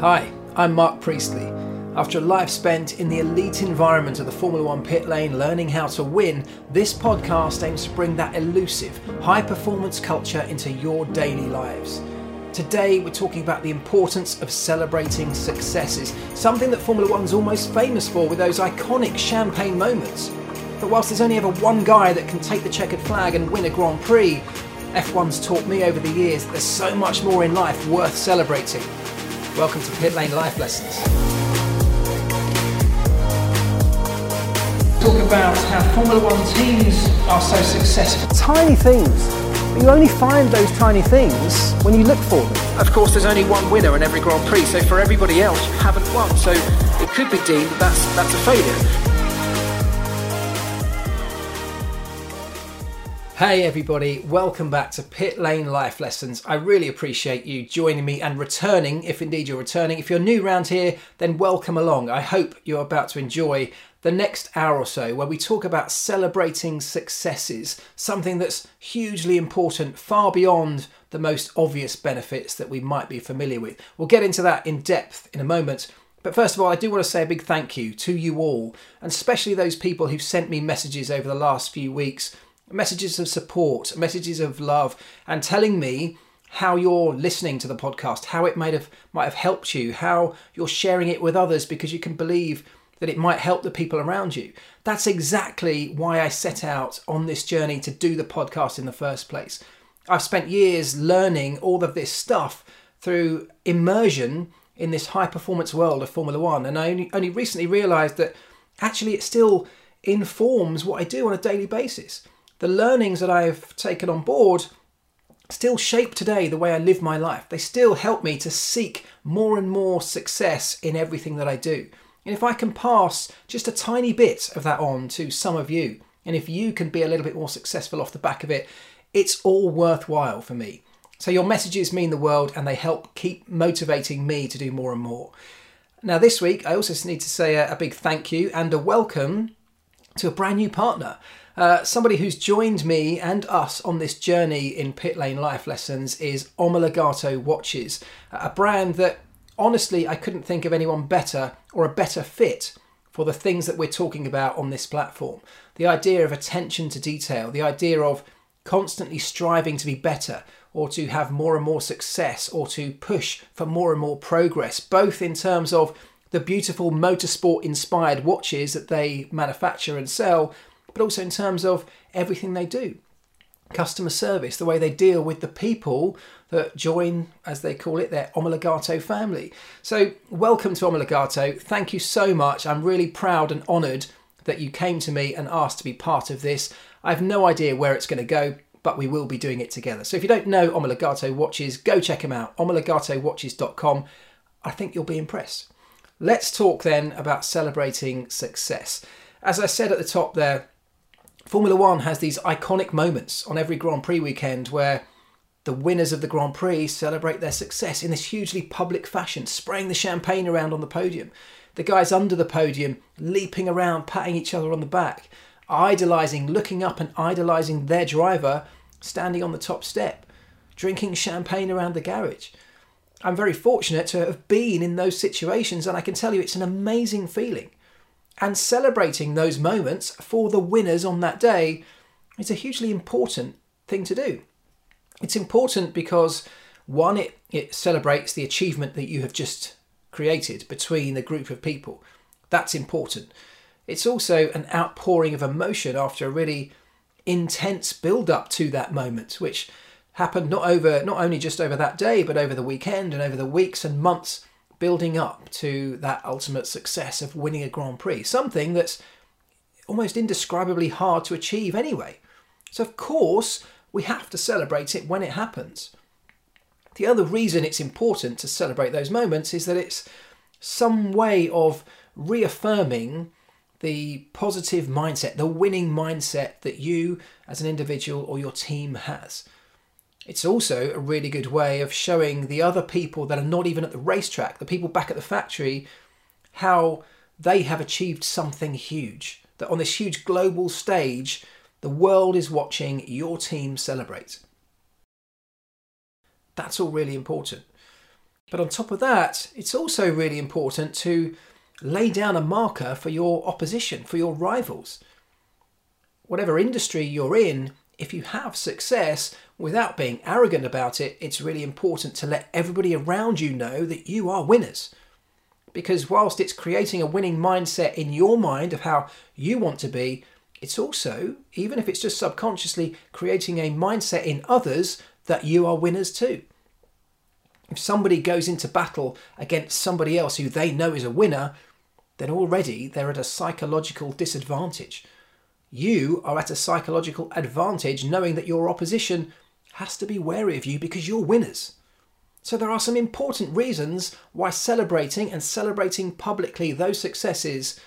Hi, I'm Mark Priestley. After a life spent in the elite environment of the Formula One pit lane learning how to win, this podcast aims to bring that elusive, high performance culture into your daily lives. Today, we're talking about the importance of celebrating successes, something that Formula One's almost famous for with those iconic champagne moments. But whilst there's only ever one guy that can take the checkered flag and win a Grand Prix, F1's taught me over the years that there's so much more in life worth celebrating. Welcome to Pit Lane Life Lessons. Talk about how Formula One teams are so successful. Tiny things, but you only find those tiny things when you look for them. Of course, there's only one winner in every Grand Prix, so for everybody else, you haven't won. So it could be deemed that that's, that's a failure. Hey everybody, welcome back to Pit Lane Life Lessons. I really appreciate you joining me and returning, if indeed you're returning. If you're new around here, then welcome along. I hope you're about to enjoy the next hour or so where we talk about celebrating successes, something that's hugely important, far beyond the most obvious benefits that we might be familiar with. We'll get into that in depth in a moment. But first of all, I do want to say a big thank you to you all, and especially those people who've sent me messages over the last few weeks messages of support, messages of love, and telling me how you're listening to the podcast, how it might have might have helped you, how you're sharing it with others because you can believe that it might help the people around you. That's exactly why I set out on this journey to do the podcast in the first place. I've spent years learning all of this stuff through immersion in this high performance world of Formula One, and I only, only recently realised that actually it still informs what I do on a daily basis the learnings that I've taken on board still shape today the way I live my life. They still help me to seek more and more success in everything that I do. And if I can pass just a tiny bit of that on to some of you, and if you can be a little bit more successful off the back of it, it's all worthwhile for me. So your messages mean the world and they help keep motivating me to do more and more. Now, this week, I also need to say a, big thank you and a welcome to a brand new partner. Uh, somebody who's joined me and us on this journey in pit lane life lessons is Omologato Watches, a brand that honestly I couldn't think of anyone better or a better fit for the things that we're talking about on this platform. The idea of attention to detail, the idea of constantly striving to be better or to have more and more success or to push for more and more progress, both in terms of the beautiful motorsport inspired watches that they manufacture and sell, but also in terms of everything they do. Customer service, the way they deal with the people that join, as they call it, their Omologato family. So, welcome to Omologato. Thank you so much. I'm really proud and honoured that you came to me and asked to be part of this. I have no idea where it's going to go, but we will be doing it together. So, if you don't know Omologato watches, go check them out. Omologatowatches.com. I think you'll be impressed. Let's talk then about celebrating success. As I said at the top there, Formula One has these iconic moments on every Grand Prix weekend where the winners of the Grand Prix celebrate their success in this hugely public fashion, spraying the champagne around on the podium. The guys under the podium leaping around, patting each other on the back, idolising, looking up and idolising their driver standing on the top step, drinking champagne around the garage. I'm very fortunate to have been in those situations, and I can tell you it's an amazing feeling and celebrating those moments for the winners on that day is a hugely important thing to do. It's important because one, it, it celebrates the achievement that you have just created between a group of people. That's important. It's also an outpouring of emotion after a really intense build up to that moment, which happened not over not only just over that day, but over the weekend and over the weeks and months building up to that ultimate success of winning a Grand Prix, something that's almost indescribably hard to achieve anyway. So, of course, we have to celebrate it when it happens. The other reason it's important to celebrate those moments is that it's some way of reaffirming the positive mindset, the winning mindset that you as an individual or your team has. It's also a really good way of showing the other people that are not even at the racetrack, the people back at the factory, how they have achieved something huge. That on this huge global stage, the world is watching your team celebrate. That's all really important. But on top of that, it's also really important to lay down a marker for your opposition, for your rivals. Whatever industry you're in, if you have success without being arrogant about it, it's really important to let everybody around you know that you are winners. Because whilst it's creating a winning mindset in your mind of how you want to be, it's also, even if it's just subconsciously, creating a mindset in others that you are winners too. If somebody goes into battle against somebody else who they know is a winner, then already they're at a psychological disadvantage. You are at a psychological advantage knowing that your opposition has to be wary of you because you're winners. So there are some important reasons why celebrating and celebrating publicly those successes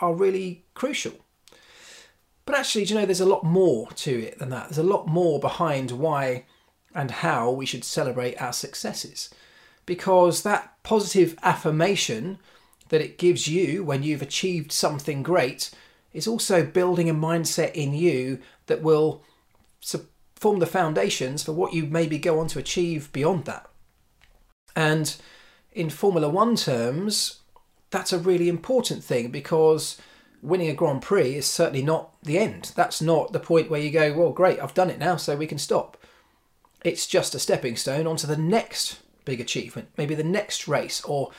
are really crucial. But actually, do you know, there's a lot more to it than that. There's a lot more behind why and how we should celebrate our successes. Because that positive affirmation that it gives you when you've achieved something great is also building a mindset in you that will form the foundations for what you maybe go on to achieve beyond that. And in Formula One terms, that's a really important thing because winning a Grand Prix is certainly not the end. That's not the point where you go, well, great, I've done it now, so we can stop. It's just a stepping stone onto the next big achievement, maybe the next race, or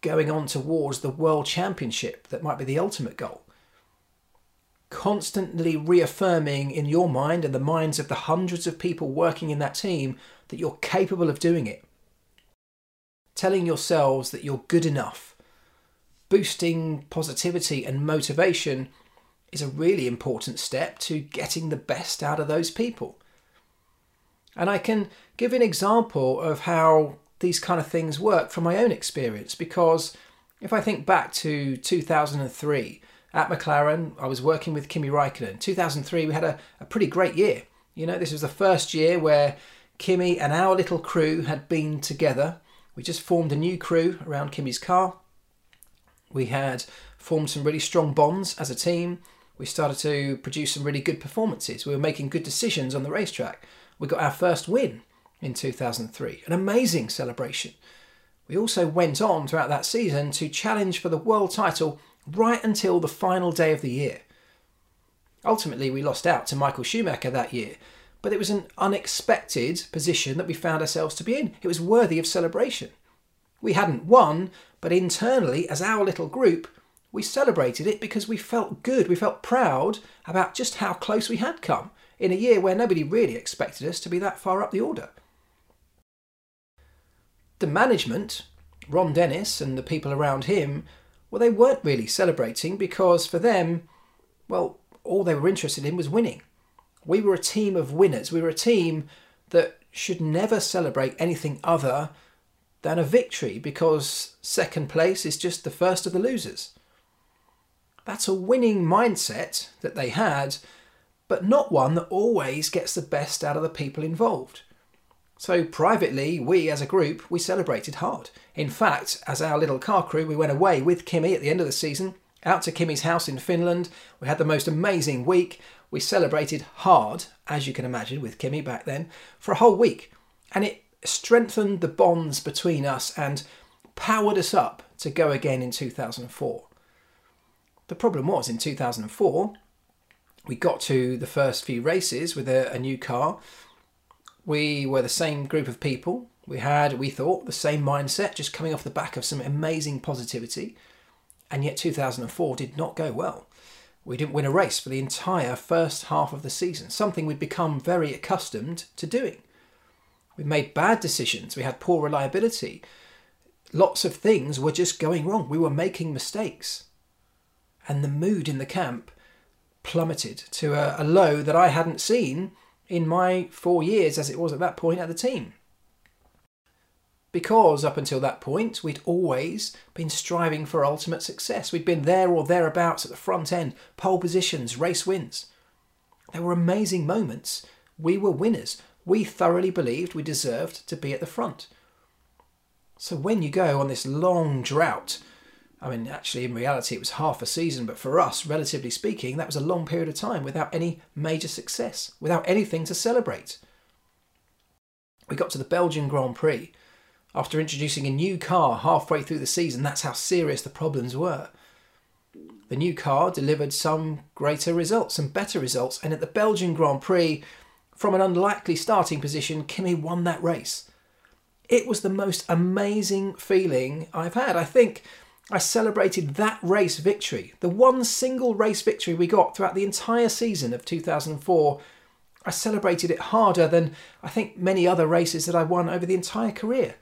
going on towards the World Championship that might be the ultimate goal. Constantly reaffirming in your mind and the minds of the hundreds of people working in that team that you're capable of doing it. Telling yourselves that you're good enough boosting positivity and motivation is a really important step to getting the best out of those people. And I can give an example of how these kind of things work from my own experience because if I think back to 2003 at McLaren, I was working with Kimi Raikkonen. 2003, we had a, a pretty great year. You know, this was the first year where Kimi and our little crew had been together. We just formed a new crew around Kimi's car we had formed some really strong bonds as a team. We started to produce some really good performances. We were making good decisions on the racetrack. We got our first win in 2003, an amazing celebration. We also went on throughout that season to challenge for the world title right until the final day of the year. Ultimately, we lost out to Michael Schumacher that year, but it was an unexpected position that we found ourselves to be in. It was worthy of celebration. We hadn't won, but internally, as our little group, we celebrated it because we felt good, we felt proud about just how close we had come in a year where nobody really expected us to be that far up the order. The management, Ron Dennis and the people around him, well, they weren't really celebrating because for them, well, all they were interested in was winning. We were a team of winners. We were a team that should never celebrate anything other than a victory because second place is just the first of the losers. That's a winning mindset that they had, but not one that always gets the best out of the people involved. So privately, we as a group, we celebrated hard. In fact, as our little car crew, we went away with Kimi at the end of the season, out to Kimi's house in Finland. We had the most amazing week. We celebrated hard, as you can imagine, with Kimi back then, for a whole week. And it strengthened the bonds between us and powered us up to go again in 2004. The problem was in 2004, we got to the first few races with a, a new car. We were the same group of people. We had, we thought, the same mindset, just coming off the back of some amazing positivity. And yet 2004 did not go well. We didn't win a race for the entire first half of the season, something we'd become very accustomed to doing. We made bad decisions. We had poor reliability. Lots of things were just going wrong. We were making mistakes. And the mood in the camp plummeted to a, a low that I hadn't seen in my four years as it was at that point at the team. Because up until that point, we'd always been striving for ultimate success. We'd been there or thereabouts at the front end, pole positions, race wins. There were amazing moments. We were winners we thoroughly believed we deserved to be at the front. So when you go on this long drought, I mean, actually, in reality, it was half a season, but for us, relatively speaking, that was a long period of time without any major success, without anything to celebrate. We got to the Belgian Grand Prix. after introducing a new car halfway through the season. That's how serious the problems were. The new car delivered some greater results, some better results, and at the Belgian Grand Prix, from an unlikely starting position, Kimi won that race. It was the most amazing feeling I've had. I think I celebrated that race victory, the one single race victory we got throughout the entire season of 2004. I celebrated it harder than I think many other races that I won over the entire career.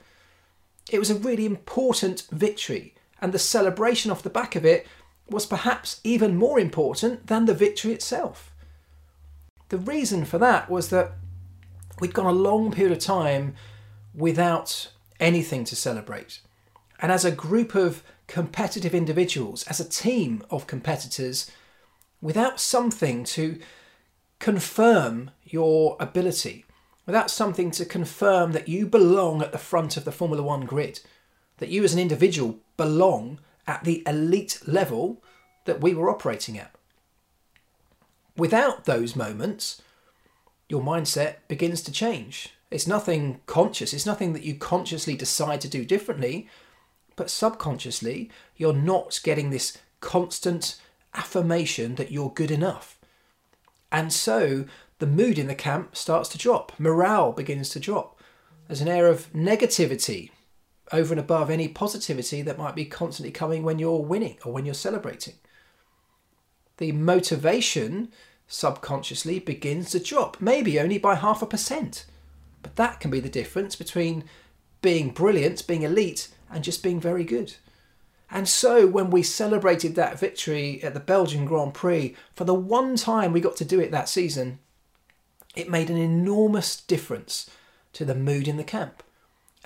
It was a really important victory, and the celebration off the back of it was perhaps even more important than the victory itself. The reason for that was that we'd gone a long period of time without anything to celebrate. And as a group of competitive individuals, as a team of competitors, without something to confirm your ability, without something to confirm that you belong at the front of the Formula One grid, that you as an individual belong at the elite level that we were operating at. Without those moments, your mindset begins to change. It's nothing conscious, it's nothing that you consciously decide to do differently, but subconsciously, you're not getting this constant affirmation that you're good enough. And so the mood in the camp starts to drop, morale begins to drop. There's an air of negativity over and above any positivity that might be constantly coming when you're winning or when you're celebrating. The motivation subconsciously begins to drop, maybe only by half a percent. But that can be the difference between being brilliant, being elite, and just being very good. And so when we celebrated that victory at the Belgian Grand Prix, for the one time we got to do it that season, it made an enormous difference to the mood in the camp.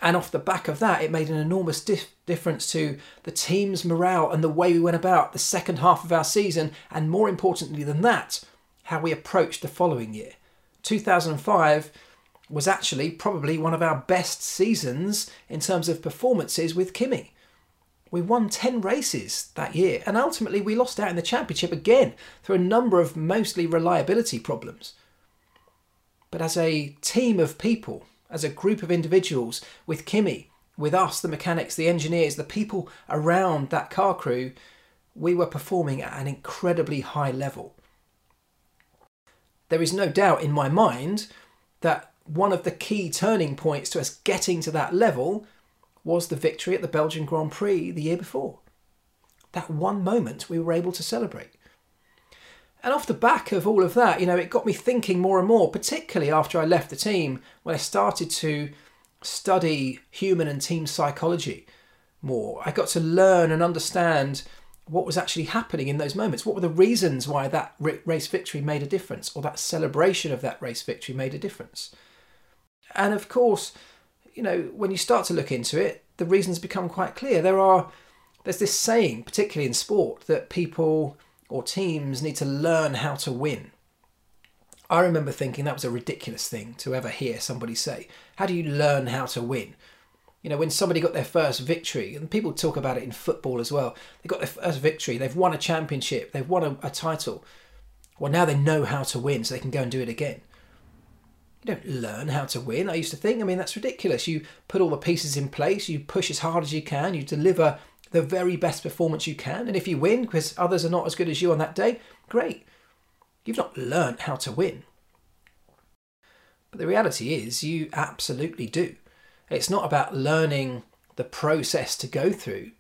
And off the back of that, it made an enormous dif- difference to the team's morale and the way we went about the second half of our season, and more importantly than that, how we approached the following year. 2005 was actually probably one of our best seasons in terms of performances with Kimi. We won 10 races that year, and ultimately we lost out in the championship again through a number of mostly reliability problems. But as a team of people, as a group of individuals with Kimi, with us, the mechanics, the engineers, the people around that car crew, we were performing at an incredibly high level. There is no doubt in my mind that one of the key turning points to us getting to that level was the victory at the Belgian Grand Prix the year before. That one moment we were able to celebrate. And off the back of all of that, you know, it got me thinking more and more, particularly after I left the team, when I started to study human and team psychology more. I got to learn and understand what was actually happening in those moments. What were the reasons why that race victory made a difference, or that celebration of that race victory made a difference? And of course, you know, when you start to look into it, the reasons become quite clear. There are, there's this saying, particularly in sport, that people or teams need to learn how to win. I remember thinking that was a ridiculous thing to ever hear somebody say. How do you learn how to win? You know, when somebody got their first victory, and people talk about it in football as well, they got their first victory, they've won a championship, they've won a, a title. Well, now they know how to win, so they can go and do it again. You don't learn how to win. I used to think, I mean, that's ridiculous. You put all the pieces in place, you push as hard as you can, you deliver the very best performance you can. And if you win because others are not as good as you on that day, great. You've not learnt how to win. But the reality is, you absolutely do. It's not about learning the process to go through,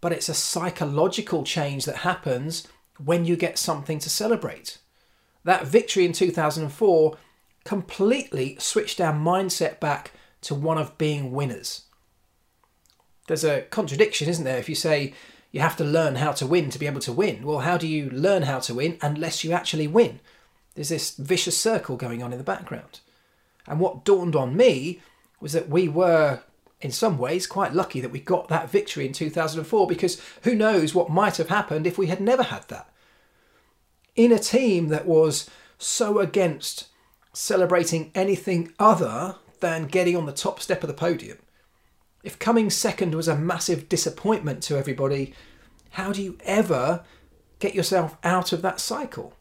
but it's a psychological change that happens when you get something to celebrate. That victory in 2004 completely switched our mindset back to one of being winners there's a contradiction, isn't there? If you say you have to learn how to win to be able to win, well, how do you learn how to win unless you actually win? There's this vicious circle going on in the background. And what dawned on me was that we were, in some ways, quite lucky that we got that victory in 2004 because who knows what might have happened if we had never had that. In a team that was so against celebrating anything other than getting on the top step of the podium, if coming second was a massive disappointment to everybody, how do you ever get yourself out of that cycle?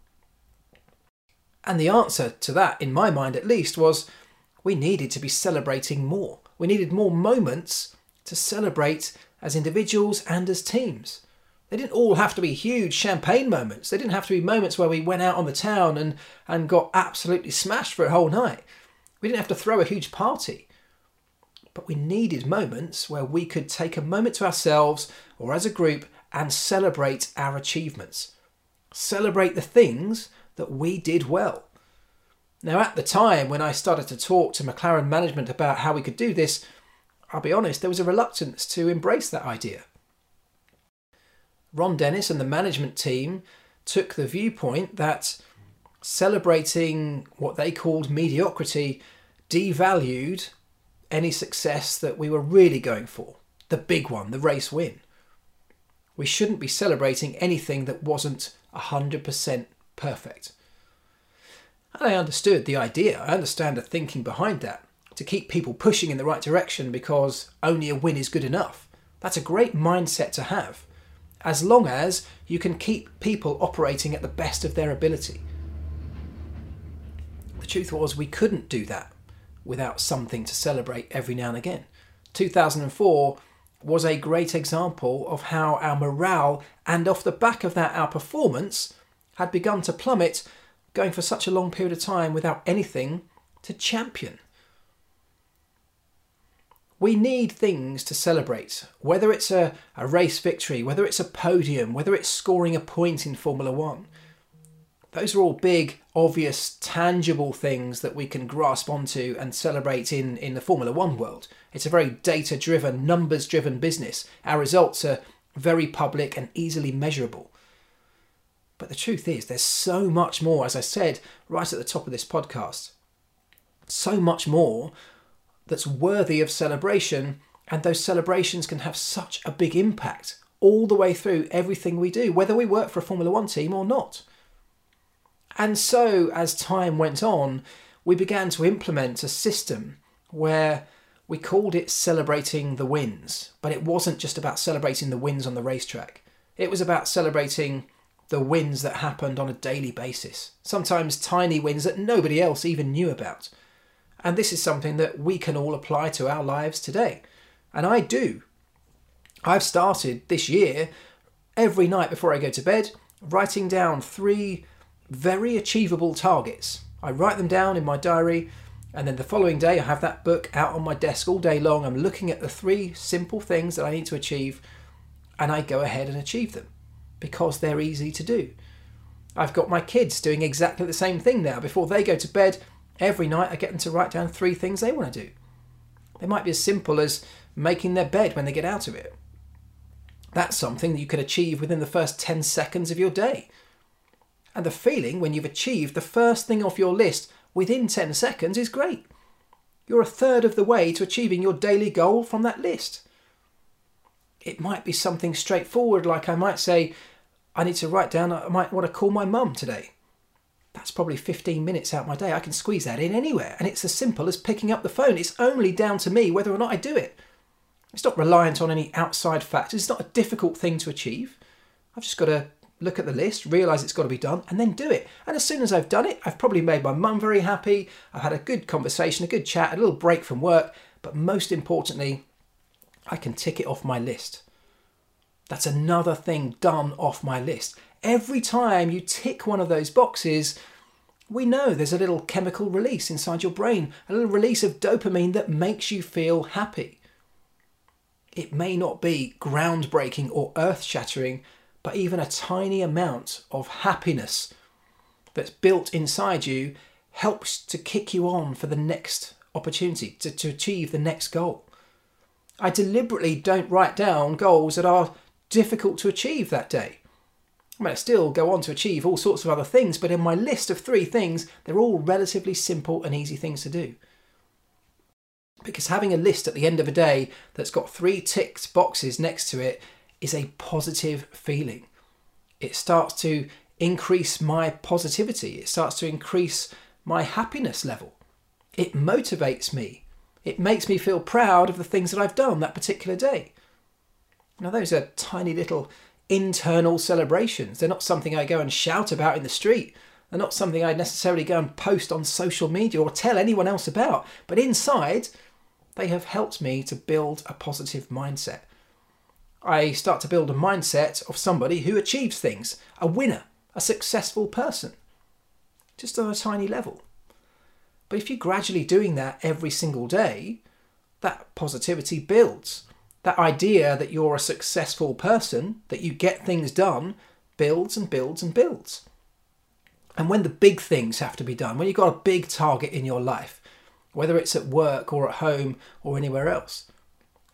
And the answer to that, in my mind at least, was we needed to be celebrating more. We needed more moments to celebrate as individuals and as teams. They didn't all have to be huge champagne moments. They didn't have to be moments where we went out on the town and, and got absolutely smashed for a whole night. We didn't have to throw a huge party. But we needed moments where we could take a moment to ourselves or as a group and celebrate our achievements. Celebrate the things that we did well. Now, at the time when I started to talk to McLaren management about how we could do this, I'll be honest, there was a reluctance to embrace that idea. Ron Dennis and the management team took the viewpoint that celebrating what they called mediocrity devalued any success that we were really going for the big one, the race win. We shouldn't be celebrating anything that wasn't 100% perfect. And I understood the idea, I understand the thinking behind that to keep people pushing in the right direction because only a win is good enough. That's a great mindset to have as long as you can keep people operating at the best of their ability. The truth was, we couldn't do that without something to celebrate every now and again. 2004 was a great example of how our morale and off the back of that, our performance had begun to plummet, going for such a long period of time without anything to champion. We need things to celebrate, whether it's a, a race victory, whether it's a podium, whether it's scoring a point in Formula One. Those are all big, obvious, tangible things that we can grasp onto and celebrate in, in the Formula One world. It's a very data driven, numbers driven business. Our results are very public and easily measurable. But the truth is, there's so much more, as I said right at the top of this podcast, so much more that's worthy of celebration, and those celebrations can have such a big impact all the way through everything we do, whether we work for a Formula One team or not. And so, as time went on, we began to implement a system where we called it celebrating the wins, but it wasn't just about celebrating the wins on the racetrack. It was about celebrating the wins that happened on a daily basis, sometimes tiny wins that nobody else even knew about. And this is something that we can all apply to our lives today. And I do. I've started this year, every night before I go to bed, writing down three very achievable targets. I write them down in my diary, and then the following day, I have that book out on my desk all day long. I'm looking at the three simple things that I need to achieve, and I go ahead and achieve them because they're easy to do. I've got my kids doing exactly the same thing now. Before they go to bed, Every night I get them to write down three things they want to do. They might be as simple as making their bed when they get out of it. That's something that you can achieve within the first 10 seconds of your day. And the feeling when you've achieved the first thing off your list within 10 seconds is great. You're a third of the way to achieving your daily goal from that list. It might be something straightforward, like I might say, I need to write down, I might want to call my mum today that's probably 15 minutes out my day. I can squeeze that in anywhere. And it's as simple as picking up the phone. It's only down to me whether or not I do it. It's not reliant on any outside factors. It's not a difficult thing to achieve. I've just got to look at the list, realise it's got to be done, and then do it. And as soon as I've done it, I've probably made my mum very happy. I've had a good conversation, a good chat, a little break from work. But most importantly, I can tick it off my list. That's another thing done off my list every time you tick one of those boxes, we know there's a little chemical release inside your brain, a little release of dopamine that makes you feel happy. It may not be groundbreaking or earth shattering, but even a tiny amount of happiness that's built inside you helps to kick you on for the next opportunity, to, to achieve the next goal. I deliberately don't write down goals that are difficult to achieve that day. I might still go on to achieve all sorts of other things, but in my list of three things, they're all relatively simple and easy things to do. Because having a list at the end of a day that's got three ticked boxes next to it is a positive feeling. It starts to increase my positivity, it starts to increase my happiness level. It motivates me. It makes me feel proud of the things that I've done that particular day. Now, those are tiny little internal celebrations. They're not something I go and shout about in the street. They're not something I necessarily go and post on social media or tell anyone else about. But inside, they have helped me to build a positive mindset. I start to build a mindset of somebody who achieves things, a winner, a successful person, just on a tiny level. But if you're gradually doing that every single day, that positivity builds. That idea that you're a successful person, that you get things done, builds and builds and builds. And when the big things have to be done, when you've got a big target in your life, whether it's at work or at home or anywhere else,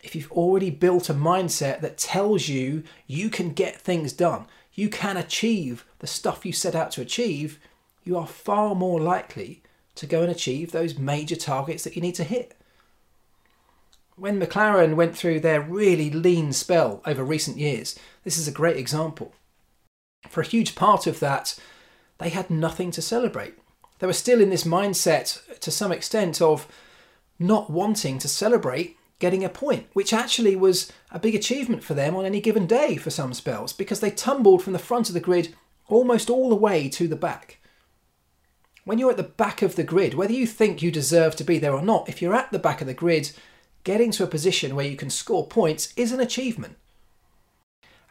if you've already built a mindset that tells you you can get things done, you can achieve the stuff you set out to achieve, you are far more likely to go and achieve those major targets that you need to hit. When McLaren went through their really lean spell over recent years, this is a great example. For a huge part of that, they had nothing to celebrate. They were still in this mindset, to some extent, of not wanting to celebrate getting a point, which actually was a big achievement for them on any given day for some spells, because they tumbled from the front of the grid almost all the way to the back. When you're at the back of the grid, whether you think you deserve to be there or not, if you're at the back of the grid, getting to a position where you can score points is an achievement.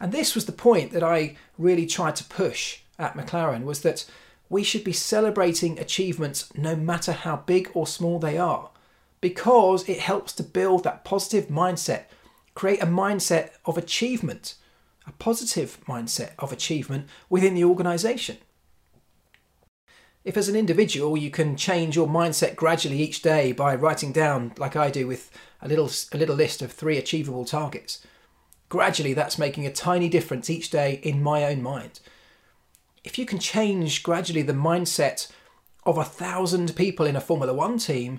And this was the point that I really tried to push at McLaren was that we should be celebrating achievements no matter how big or small they are because it helps to build that positive mindset, create a mindset of achievement, a positive mindset of achievement within the organization. If, as an individual, you can change your mindset gradually each day by writing down, like I do, with a little, a little list of three achievable targets, gradually that's making a tiny difference each day in my own mind if you can change gradually the mindset of a thousand people in a Formula One team,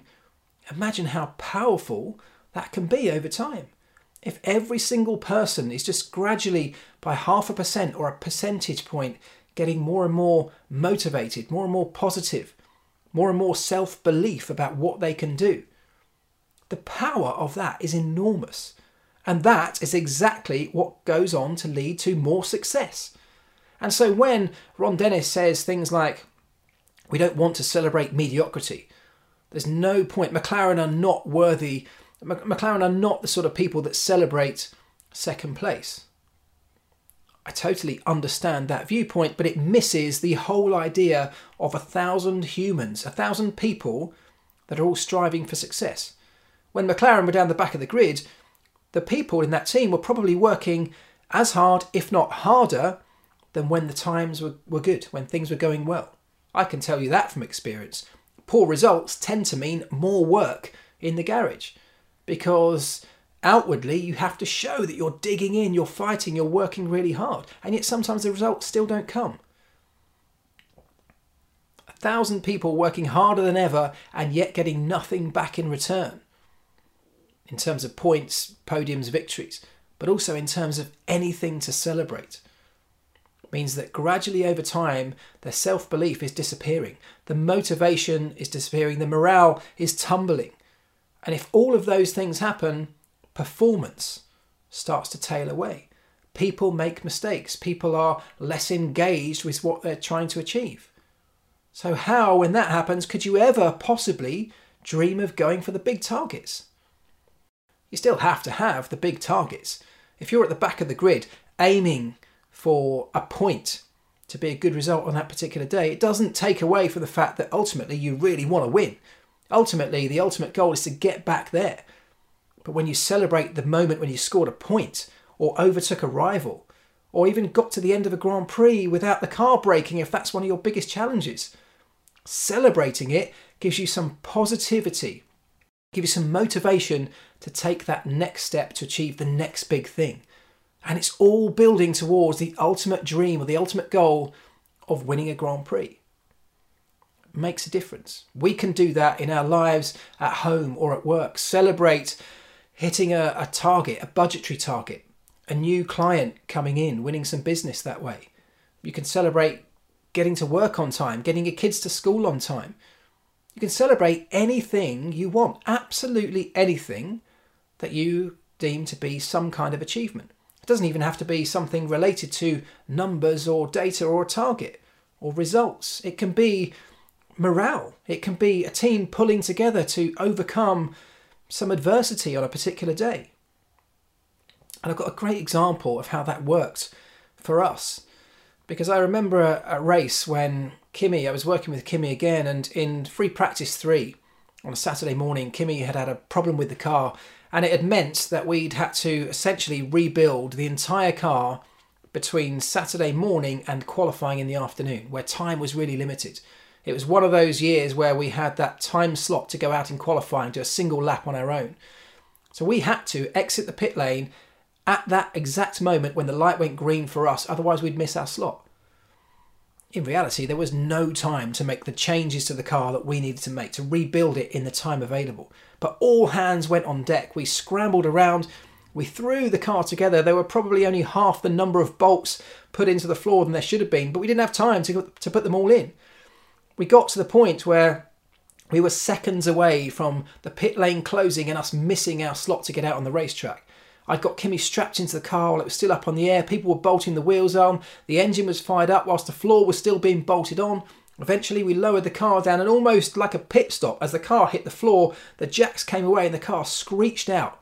imagine how powerful that can be over time. If every single person is just gradually by half a percent or a percentage point getting more and more motivated, more and more positive, more and more self belief about what they can do, the power of that is enormous. And that is exactly what goes on to lead to more success. And so when Ron Dennis says things like, we don't want to celebrate mediocrity, there's no point. McLaren are not worthy, McLaren are not the sort of people that celebrate second place. I totally understand that viewpoint, but it misses the whole idea of a thousand humans, a thousand people that are all striving for success. When McLaren were down the back of the grid, the people in that team were probably working as hard, if not harder, than when the times were, were good, when things were going well. I can tell you that from experience. Poor results tend to mean more work in the garage because outwardly you have to show that you're digging in, you're fighting, you're working really hard, and yet sometimes the results still don't come. A thousand people working harder than ever and yet getting nothing back in return in terms of points, podiums, victories, but also in terms of anything to celebrate means that gradually over time their self belief is disappearing, the motivation is disappearing, the morale is tumbling. And if all of those things happen, performance starts to tail away. People make mistakes, people are less engaged with what they're trying to achieve. So, how, when that happens, could you ever possibly dream of going for the big targets? You still have to have the big targets. If you're at the back of the grid aiming for a point to be a good result on that particular day, it doesn't take away from the fact that ultimately you really want to win. Ultimately, the ultimate goal is to get back there. But when you celebrate the moment when you scored a point, or overtook a rival, or even got to the end of a Grand Prix without the car breaking, if that's one of your biggest challenges, celebrating it gives you some positivity, gives you some motivation to take that next step to achieve the next big thing. And it's all building towards the ultimate dream or the ultimate goal of winning a Grand Prix. It makes a difference. We can do that in our lives at home or at work. Celebrate hitting a, a target, a budgetary target, a new client coming in, winning some business that way. You can celebrate getting to work on time, getting your kids to school on time. You can celebrate anything you want, absolutely anything that you deem to be some kind of achievement. It doesn't even have to be something related to numbers or data or a target or results. It can be morale. It can be a team pulling together to overcome some adversity on a particular day. And I've got a great example of how that worked for us. Because I remember a, a race when Kimi, I was working with Kimi again, and in free practice three on a Saturday morning, Kimi had had a problem with the car, and it had meant that we'd had to essentially rebuild the entire car between Saturday morning and qualifying in the afternoon, where time was really limited. It was one of those years where we had that time slot to go out in qualifying, do a single lap on our own. So we had to exit the pit lane at that exact moment when the light went green for us, otherwise, we'd miss our slot. In reality, there was no time to make the changes to the car that we needed to make to rebuild it in the time available. But all hands went on deck. We scrambled around, we threw the car together. There were probably only half the number of bolts put into the floor than there should have been, but we didn't have time to, to put them all in. We got to the point where we were seconds away from the pit lane closing and us missing our slot to get out on the racetrack. I'd got Kimi strapped into the car while it was still up on the air. People were bolting the wheels on. The engine was fired up whilst the floor was still being bolted on. Eventually, we lowered the car down, and almost like a pit stop, as the car hit the floor, the jacks came away and the car screeched out.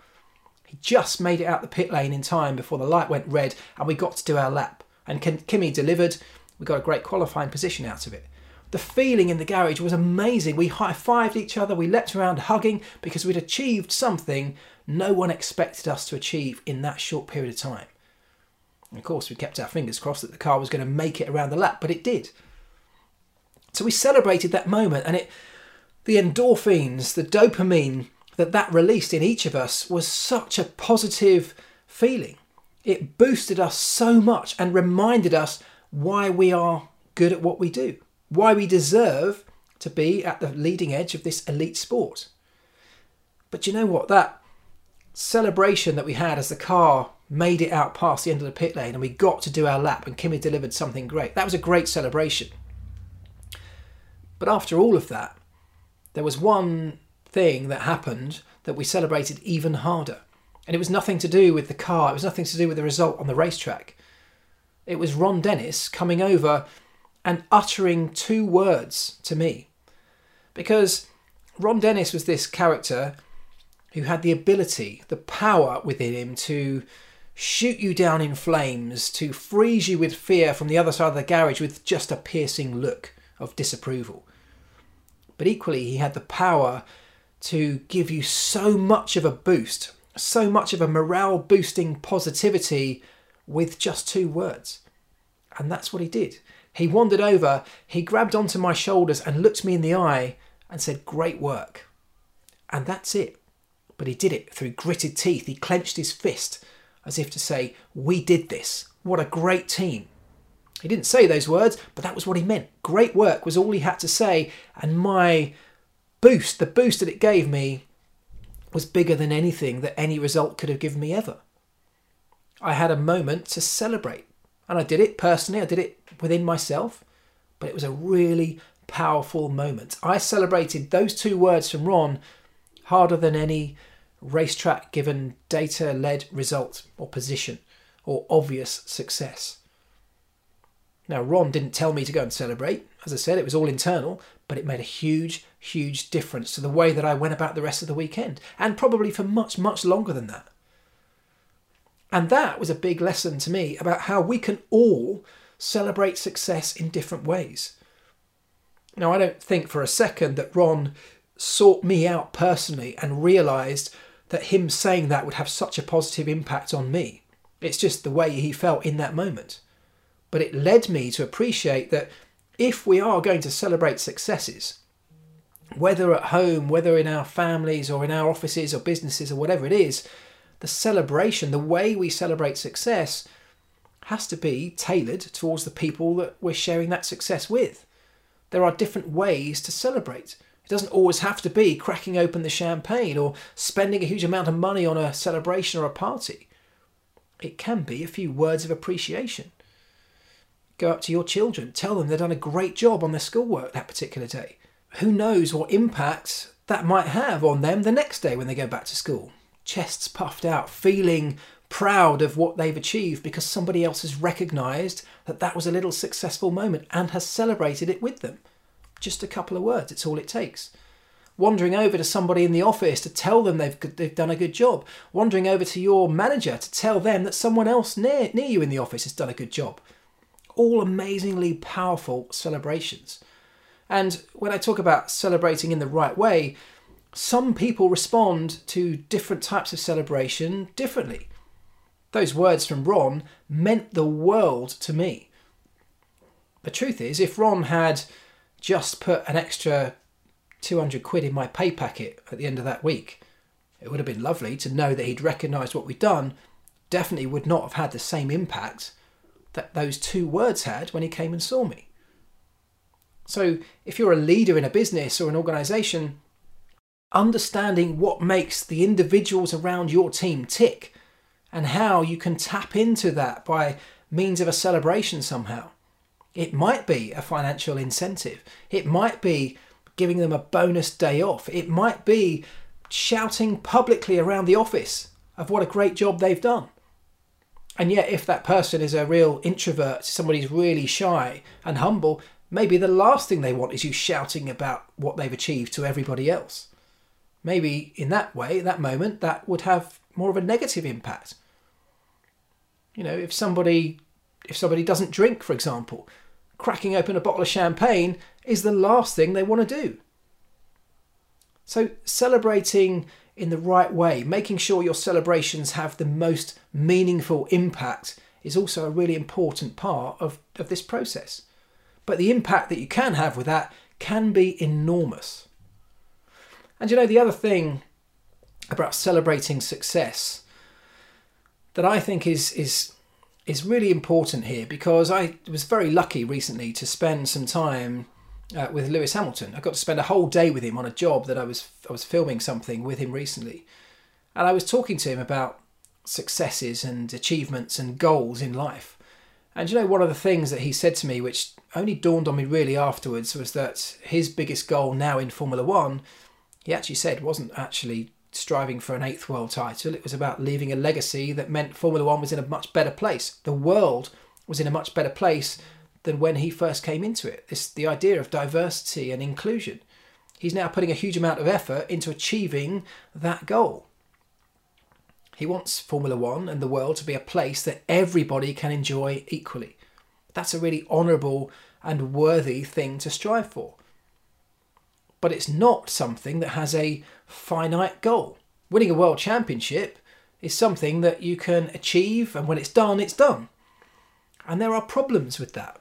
He just made it out the pit lane in time before the light went red, and we got to do our lap. And Kimi delivered. We got a great qualifying position out of it. The feeling in the garage was amazing. We high fived each other, we leapt around hugging because we'd achieved something no one expected us to achieve in that short period of time. And of course, we kept our fingers crossed that the car was going to make it around the lap, but it did. So we celebrated that moment, and it, the endorphins, the dopamine that that released in each of us was such a positive feeling. It boosted us so much and reminded us why we are good at what we do, why we deserve to be at the leading edge of this elite sport. But you know what? That celebration that we had as the car made it out past the end of the pit lane and we got to do our lap and Kimi delivered something great. That was a great celebration. But after all of that, there was one thing that happened that we celebrated even harder. And it was nothing to do with the car, it was nothing to do with the result on the racetrack. It was Ron Dennis coming over and uttering two words to me. Because Ron Dennis was this character who had the ability, the power within him to shoot you down in flames, to freeze you with fear from the other side of the garage with just a piercing look of disapproval. But equally, he had the power to give you so much of a boost, so much of a morale boosting positivity with just two words. And that's what he did. He wandered over, he grabbed onto my shoulders and looked me in the eye and said, Great work. And that's it. But he did it through gritted teeth. He clenched his fist as if to say, We did this. What a great team. He didn't say those words, but that was what he meant. Great work was all he had to say, and my boost, the boost that it gave me, was bigger than anything that any result could have given me ever. I had a moment to celebrate, and I did it personally, I did it within myself, but it was a really powerful moment. I celebrated those two words from Ron harder than any racetrack given data led result or position or obvious success. Now, Ron didn't tell me to go and celebrate. As I said, it was all internal, but it made a huge, huge difference to the way that I went about the rest of the weekend, and probably for much, much longer than that. And that was a big lesson to me about how we can all celebrate success in different ways. Now, I don't think for a second that Ron sought me out personally and realised that him saying that would have such a positive impact on me. It's just the way he felt in that moment. But it led me to appreciate that if we are going to celebrate successes, whether at home, whether in our families or in our offices or businesses or whatever it is, the celebration, the way we celebrate success, has to be tailored towards the people that we're sharing that success with. There are different ways to celebrate. It doesn't always have to be cracking open the champagne or spending a huge amount of money on a celebration or a party. It can be a few words of appreciation. Go up to your children, tell them they've done a great job on their schoolwork that particular day. Who knows what impact that might have on them the next day when they go back to school? Chests puffed out, feeling proud of what they've achieved because somebody else has recognised that that was a little successful moment and has celebrated it with them. Just a couple of words, it's all it takes. wandering over to somebody in the office to tell them they've, they've done a good job, wandering over to your manager to tell them that someone else near, near you in the office has done a good job. All amazingly powerful celebrations. And when I talk about celebrating in the right way, some people respond to different types of celebration differently. Those words from Ron meant the world to me. The truth is, if Ron had just put an extra 200 quid in my pay packet at the end of that week, it would have been lovely to know that he'd recognised what we'd done. Definitely would not have had the same impact that those two words had when he came and saw me. So, if you're a leader in a business or an organisation, understanding what makes the individuals around your team tick and how you can tap into that by means of a celebration somehow it might be a financial incentive. It might be giving them a bonus day off. It might be shouting publicly around the office of what a great job they've done. And yet, if that person is a real introvert, somebody who's really shy and humble, maybe the last thing they want is you shouting about what they've achieved to everybody else. Maybe in that way, that moment, that would have more of a negative impact. You know, if somebody if somebody doesn't drink, for example, cracking open a bottle of champagne is the last thing they want to do. So, celebrating in the right way, making sure your celebrations have the most meaningful impact, is also a really important part of, of this process. But the impact that you can have with that can be enormous. And you know, the other thing about celebrating success that I think is, is is really important here because I was very lucky recently to spend some time uh, with Lewis Hamilton. I got to spend a whole day with him on a job that I was I was filming something with him recently, and I was talking to him about successes and achievements and goals in life. And you know, one of the things that he said to me, which only dawned on me really afterwards, was that his biggest goal now in Formula One, he actually said, wasn't actually striving for an eighth world title. It was about leaving a legacy that meant Formula One was in a much better place. The world was in a much better place than when he first came into it. This the idea of diversity and inclusion. He's now putting a huge amount of effort into achieving that goal. He wants Formula One and the world to be a place that everybody can enjoy equally. That's a really honourable and worthy thing to strive for but it's not something that has a finite goal. Winning a world championship is something that you can achieve, and when it's done, it's done. And there are problems with that.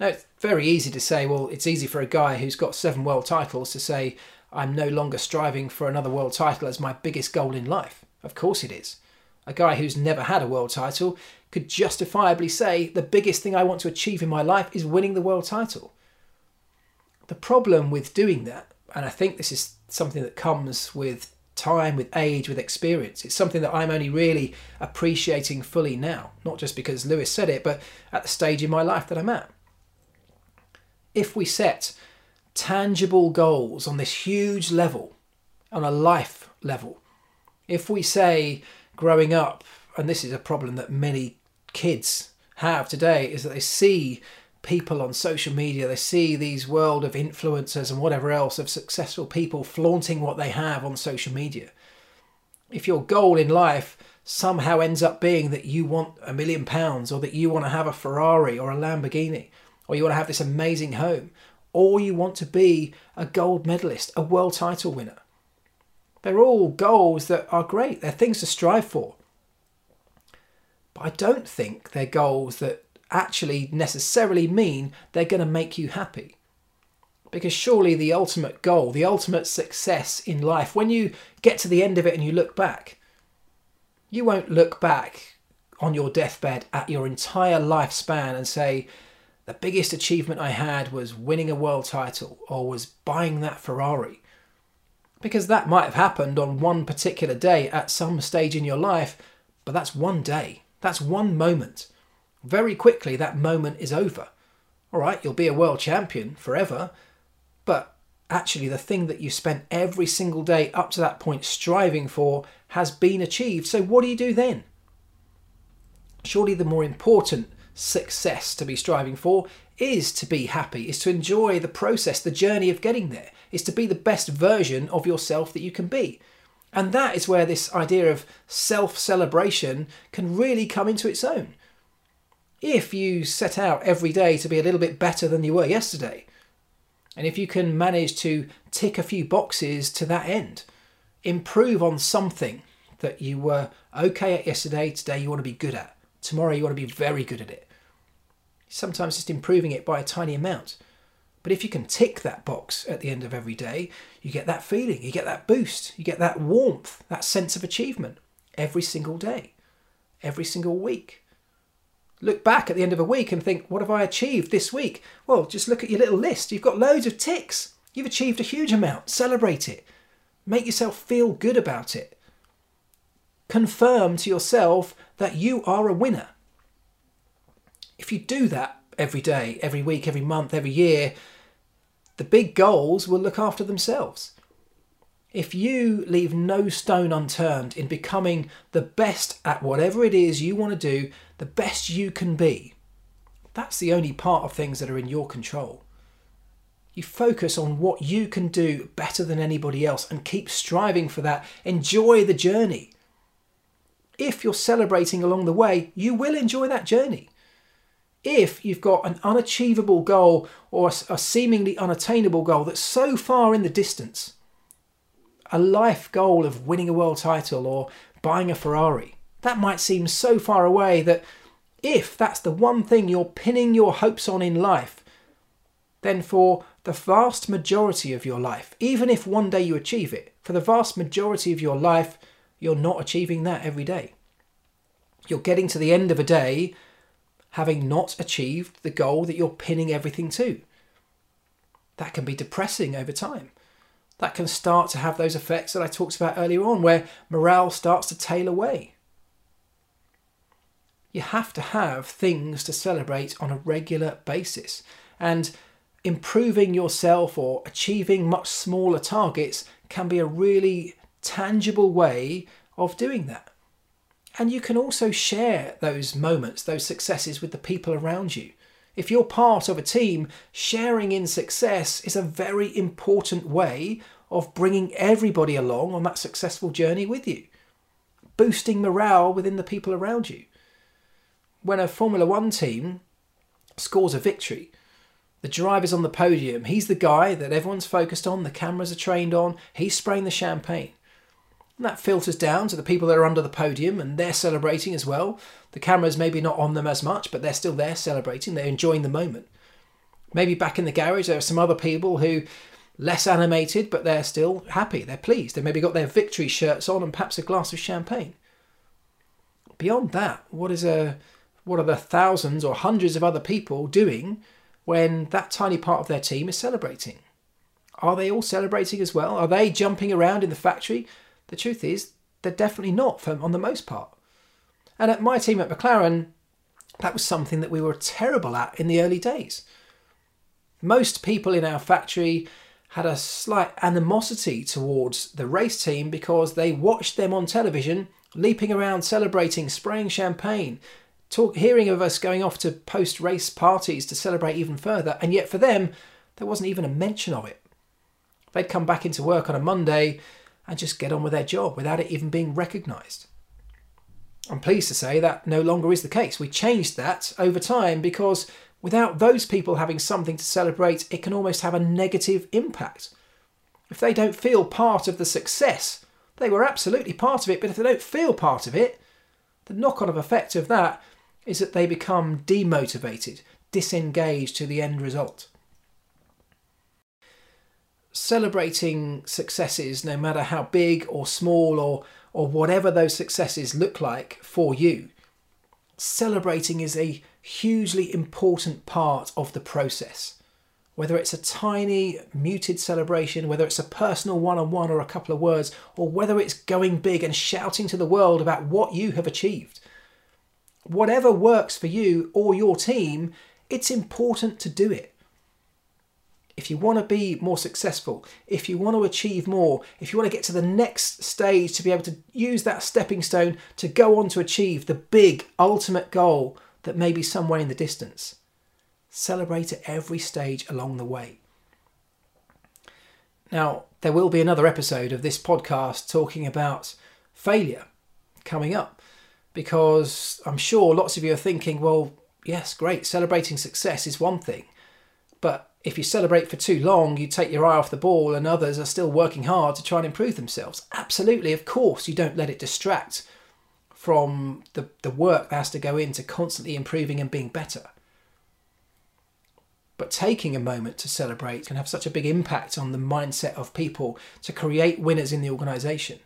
Now, it's very easy to say, well, it's easy for a guy who's got seven world titles to say, I'm no longer striving for another world title as my biggest goal in life. Of course it is. A guy who's never had a world title could justifiably say, the biggest thing I want to achieve in my life is winning the world title. The problem with doing that and I think this is something that comes with time, with age, with experience. It's something that I'm only really appreciating fully now, not just because Lewis said it, but at the stage in my life that I'm at. If we set tangible goals on this huge level, on a life level, if we say growing up, and this is a problem that many kids have today, is that they see people on social media, they see these world of influencers and whatever else of successful people flaunting what they have on social media. If your goal in life somehow ends up being that you want a million pounds or that you want to have a Ferrari or a Lamborghini or you want to have this amazing home or you want to be a gold medalist, a world title winner. They're all goals that are great. They're things to strive for. But I don't think they're goals that actually necessarily mean they're going to make you happy. Because surely the ultimate goal, the ultimate success in life, when you get to the end of it and you look back, you won't look back on your deathbed at your entire lifespan and say, the biggest achievement I had was winning a world title or was buying that Ferrari. Because that might have happened on one particular day at some stage in your life, but that's one day, that's one moment very quickly that moment is over. All right, you'll be a world champion forever, but actually the thing that you spent every single day up to that point striving for has been achieved. So what do you do then? Surely the more important success to be striving for is to be happy, is to enjoy the process, the journey of getting there, is to be the best version of yourself that you can be. And that is where this idea of self celebration can really come into its own. If you set out every day to be a little bit better than you were yesterday, and if you can manage to tick a few boxes to that end, improve on something that you were okay at yesterday, today you want to be good at, tomorrow you want to be very good at it. Sometimes just improving it by a tiny amount. But if you can tick that box at the end of every day, you get that feeling, you get that boost, you get that warmth, that sense of achievement every single day, every single week. Look back at the end of a week and think, what have I achieved this week? Well, just look at your little list. You've got loads of ticks. You've achieved a huge amount. Celebrate it. Make yourself feel good about it. Confirm to yourself that you are a winner. If you do that every day, every week, every month, every year, the big goals will look after themselves. If you leave no stone unturned in becoming the best at whatever it is you want to do, the best you can be, that's the only part of things that are in your control. You focus on what you can do better than anybody else and keep striving for that. Enjoy the journey. If you're celebrating along the way, you will enjoy that journey if you've got an unachievable goal or a, seemingly unattainable goal that's so far in the distance, a life goal of winning a world title or buying a Ferrari, that might seem so far away that if that's the one thing you're pinning your hopes on in life, then for the vast majority of your life, even if one day you achieve it, for the vast majority of your life, you're not achieving that every day. You're getting to the end of a day having not achieved the goal that you're pinning everything to. That can be depressing over time. That can start to have those effects that I talked about earlier on, where morale starts to tail away. You have to have things to celebrate on a regular basis. And improving yourself or achieving much smaller targets can be a really tangible way of doing that. And you can also share those moments, those successes with the people around you. If you're part of a team, sharing in success is a very important way of bringing everybody along on that successful journey with you, boosting morale within the people around you. When a Formula One team scores a victory, the driver's on the podium, he's the guy that everyone's focused on, the cameras are trained on, he's spraying the champagne. And that filters down to the people that are under the podium and they're celebrating as well. The camera's maybe not on them as much, but they're still there celebrating. They're enjoying the moment. Maybe back in the garage, there are some other people who less animated, but they're still happy. They're pleased. They maybe got their victory shirts on and perhaps a glass of champagne. Beyond that, what is a what are the thousands or hundreds of other people doing when that tiny part of their team is celebrating? Are they all celebrating as well? Are they jumping around in the factory? The truth is, they're definitely not for, on the most part. And at my team at McLaren, that was something that we were terrible at in the early days. Most people in our factory had a slight animosity towards the race team because they watched them on television leaping around, celebrating, spraying champagne, talk, hearing of us going off to post race parties to celebrate even further, and yet for them, there wasn't even a mention of it. They'd come back into work on a Monday and just get on with their job without it even being recognised. I'm pleased to say that no longer is the case. We changed that over time because without those people having something to celebrate, it can almost have a negative impact. If they don't feel part of the success, they were absolutely part of it, but if they don't feel part of it, the knock on effect of that is that they become demotivated, disengaged to the end result celebrating successes, no matter how big or small or, or whatever those successes look like for you, celebrating is a hugely important part of the process. Whether it's a tiny, muted celebration, whether it's a personal one on one or a couple of words, or whether it's going big and shouting to the world about what you have achieved. Whatever works for you or your team, it's important to do it if you want to be more successful, if you want to achieve more, if you want to get to the next stage to be able to use that stepping stone to go on to achieve the big ultimate goal that may be somewhere in the distance. Celebrate at every stage along the way. Now, there will be another episode of this podcast talking about failure coming up because I'm sure lots of you are thinking, well, yes, great, celebrating success is one thing, but if you celebrate for too long, you take your eye off the ball and others are still working hard to try and improve themselves. Absolutely, of course, you don't let it distract from the, the work that has to go into constantly improving and being better. But taking a moment to celebrate can have such a big impact on the mindset of people to create winners in the organization.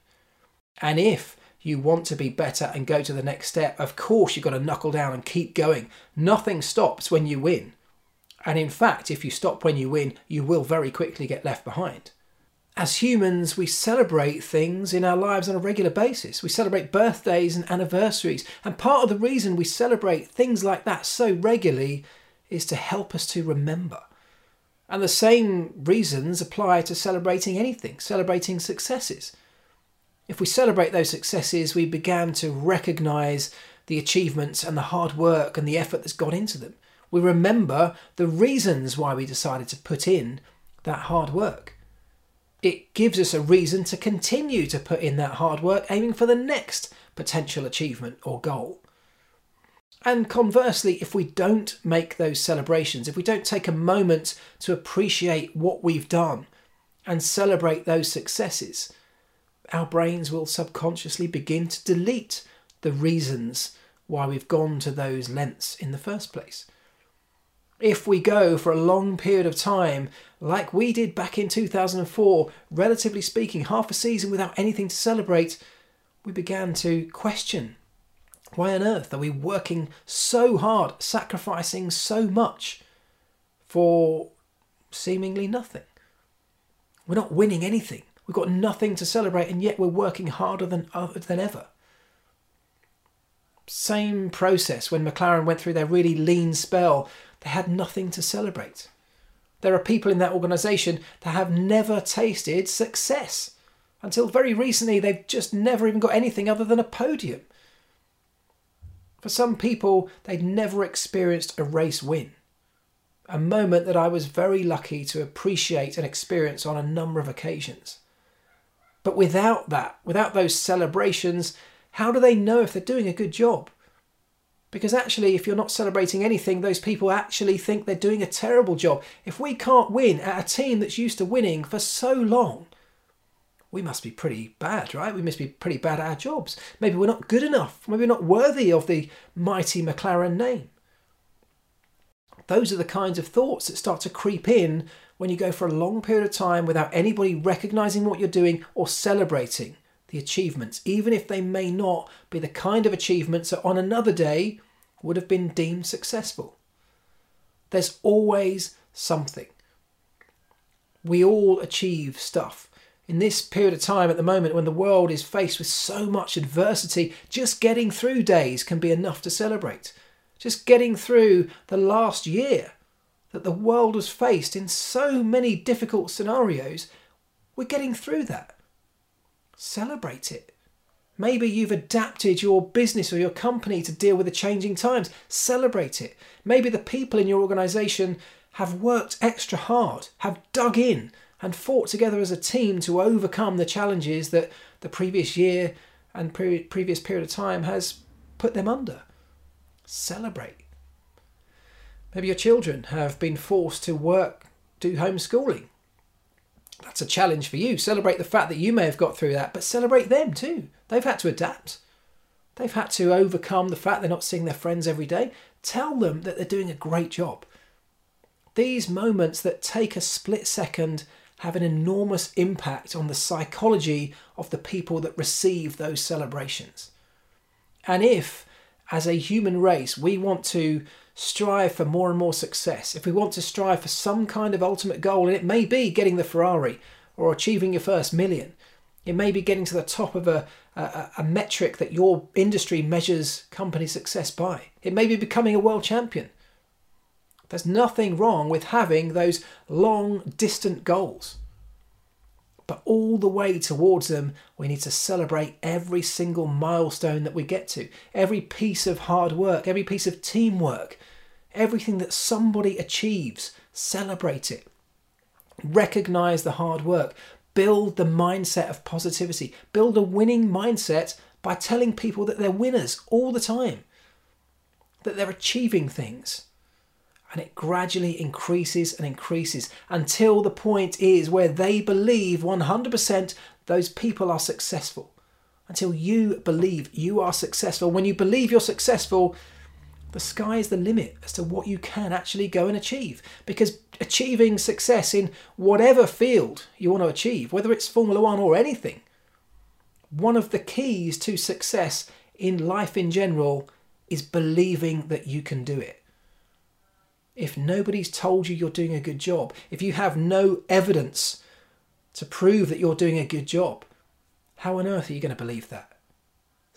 And if you want to be better and go to the next step, of course you've got to knuckle down and keep going. Nothing stops when you win. And in fact, if you stop when you win, you will very quickly get left behind. As humans, we celebrate things in our lives on a regular basis. We celebrate birthdays and anniversaries. And part of the reason we celebrate things like that so regularly is to help us to remember. And the same reasons apply to celebrating anything, celebrating successes. If we celebrate those successes, we began to recognize the achievements and the hard work and the effort that's gone into them. We remember the reasons why we decided to put in that hard work. It gives us a reason to continue to put in that hard work, aiming for the next potential achievement or goal. And conversely, if we don't make those celebrations, if we don't take a moment to appreciate what we've done and celebrate those successes, our brains will subconsciously begin to delete the reasons why we've gone to those lengths in the first place. If we go for a long period of time, like we did back in 2004, relatively speaking, half a season without anything to celebrate, we began to question why on earth are we working so hard, sacrificing so much for seemingly nothing? We're not winning anything. We've got nothing to celebrate, and yet we're working harder than, than ever. Same process when McLaren went through their really lean spell, they had nothing to celebrate. There are people in that organisation that have never tasted success. Until very recently, they've just never even got anything other than a podium. For some people, they'd never experienced a race win. A moment that I was very lucky to appreciate and experience on a number of occasions. But without that, without those celebrations, how do they know if they're doing a good job? Because actually, if you're not celebrating anything, those people actually think they're doing a terrible job. If we can't win at a team that's used to winning for so long, we must be pretty bad, right? We must be pretty bad at our jobs. Maybe we're not good enough. Maybe we're not worthy of the mighty McLaren name. Those are the kinds of thoughts that start to creep in when you go for a long period of time without anybody recognizing what you're doing or celebrating the achievements, even if they may not be the kind of achievements that on another day would have been deemed successful. There's always something. We all achieve stuff in this period of time at the moment when the world is faced with so much adversity, just getting through days can be enough to celebrate. Just getting through the last year that the world was faced in so many difficult scenarios, we're getting through that. Celebrate it. Maybe you've adapted your business or your company to deal with the changing times. Celebrate it. Maybe the people in your organization have worked extra hard, have dug in, and fought together as a team to overcome the challenges that the previous year and pre- previous period of time has put them under. Celebrate. Maybe your children have been forced to work, do homeschooling. That's a challenge for you. Celebrate the fact that you may have got through that, but celebrate them too. They've had to adapt. They've had to overcome the fact they're not seeing their friends every day. Tell them that they're doing a great job. These moments that take a split second have an enormous impact on the psychology of the people that receive those celebrations. And if, as a human race, we want to strive for more and more success, if we want to strive for some kind of ultimate goal, and it may be getting the Ferrari or achieving your first million, it may be getting to the top of a, a, a metric that your industry measures company success by, it may be becoming a world champion. There's nothing wrong with having those long, distant goals. But all the way towards them, we need to celebrate every single milestone that we get to, every piece of hard work, every piece of teamwork, everything that somebody achieves. Celebrate it. Recognize the hard work. Build the mindset of positivity. Build a winning mindset by telling people that they're winners all the time, that they're achieving things. And it gradually increases and increases until the point is where they believe 100% those people are successful. Until you believe you are successful. When you believe you're successful, the sky is the limit as to what you can actually go and achieve. Because achieving success in whatever field you want to achieve, whether it's Formula One or anything, one of the keys to success in life in general is believing that you can do it. If nobody's told you you're doing a good job, if you have no evidence to prove that you're doing a good job, how on earth are you going to believe that?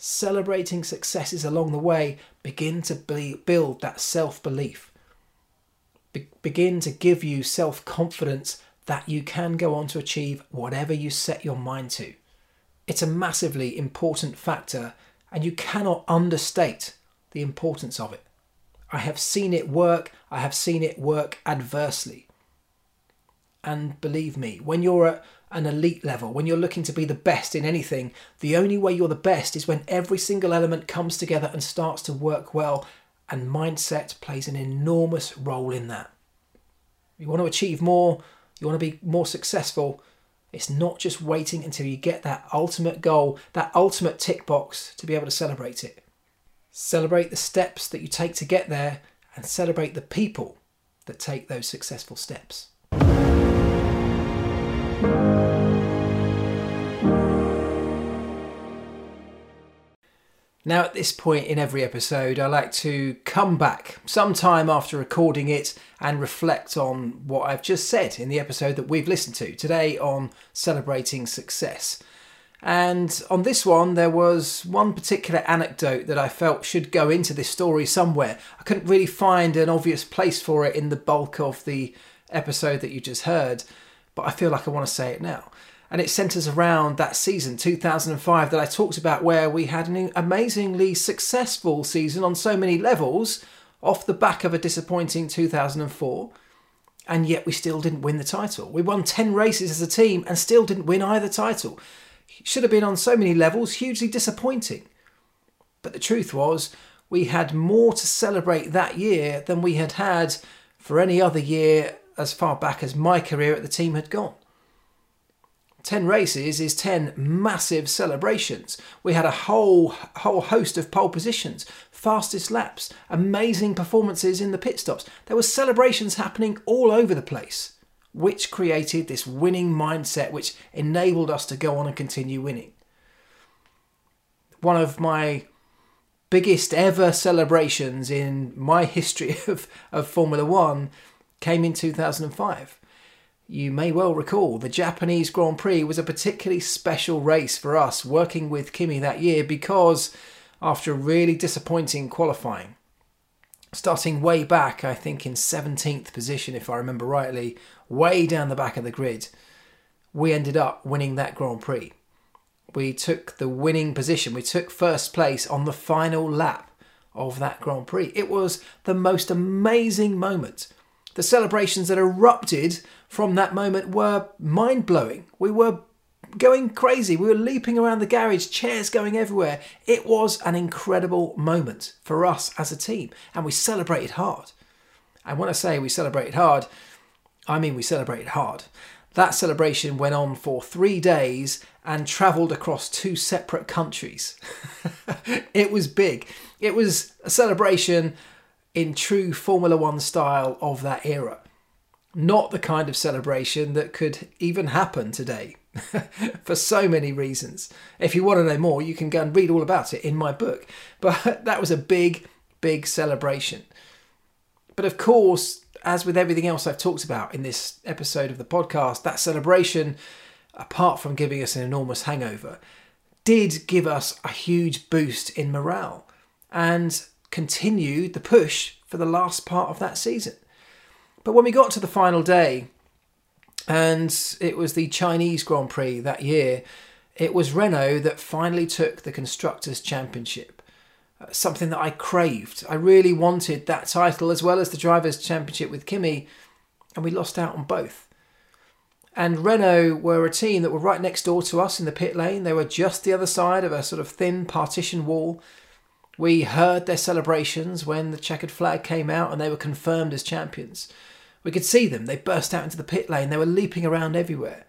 Celebrating successes along the way begin to be, build that self belief. Be- begin to give you self confidence that you can go on to achieve whatever you set your mind to. It's a massively important factor, and you cannot understate the importance of it. I have seen it work, I have seen it work adversely. And believe me, when you're at an elite level, when you're looking to be the best in anything, the only way you're the best is when every single element comes together and starts to work well, and mindset plays an enormous role in that. You want to achieve more, you want to be more successful, it's not just waiting until you get that ultimate goal, that ultimate tick box to be able to celebrate it. Celebrate the steps that you take to get there and celebrate the people that take those successful steps. Now, at this point in every episode, I like to come back sometime after recording it and reflect on what I've just said in the episode that we've listened to today on celebrating success. And on this one, there was one particular anecdote that I felt should go into this story somewhere. I couldn't really find an obvious place for it in the bulk of the episode that you just heard, but I feel like I want to say it now and it centres around that season 2005 that I talked about, where we had an amazingly successful season on so many levels, off the back of a disappointing 2004, and yet we still didn't win the title. We won 10 races as a team and still didn't win either title. Should have been on so many levels, hugely disappointing. But the truth was, we had more to celebrate that year than we had had for any other year as far back as my career at the team had gone. 10 races is 10 massive celebrations. We had a whole whole host of pole positions, fastest laps, amazing performances in the pit stops. There were celebrations happening all over the place, which created this winning mindset which enabled us to go on and continue winning. One of my biggest ever celebrations in my history of, of Formula 1 came in 2005 you may well recall the Japanese Grand Prix was a particularly special race for us working with Kimi that year because after a really disappointing qualifying, starting way back, I think in 17th position, if I remember rightly, way down the back of the grid, we ended up winning that Grand Prix. We took the winning position, we took first place on the final lap of that Grand Prix. It was the most amazing moment. The celebrations that erupted from that moment were mind blowing. We were going crazy. We were leaping around the garage, chairs going everywhere. It was an incredible moment for us as a team, and we celebrated hard. And when I say we celebrated hard, I mean we celebrated hard. That celebration went on for three days and travelled across two separate countries. it was big. It was a celebration in true Formula One style of that era not the kind of celebration that could even happen today for so many reasons. If you want to know more, you can go and read all about it in my book. But that was a big, big celebration. But of course, as with everything else I've talked about in this episode of the podcast, that celebration, apart from giving us an enormous hangover, did give us a huge boost in morale and continued the push for the last part of that season. But when we got to the final day, and it was the Chinese Grand Prix that year. It was Renault that finally took the Constructors' Championship, uh, something that I craved. I really wanted that title as well as the Drivers' Championship with Kimi, and we lost out on both. And Renault were a team that were right next door to us in the pit lane. They were just the other side of a sort of thin partition wall. We heard their celebrations when the checkered flag came out and they were confirmed as champions. We could see them. They burst out into the pit lane. They were leaping around everywhere.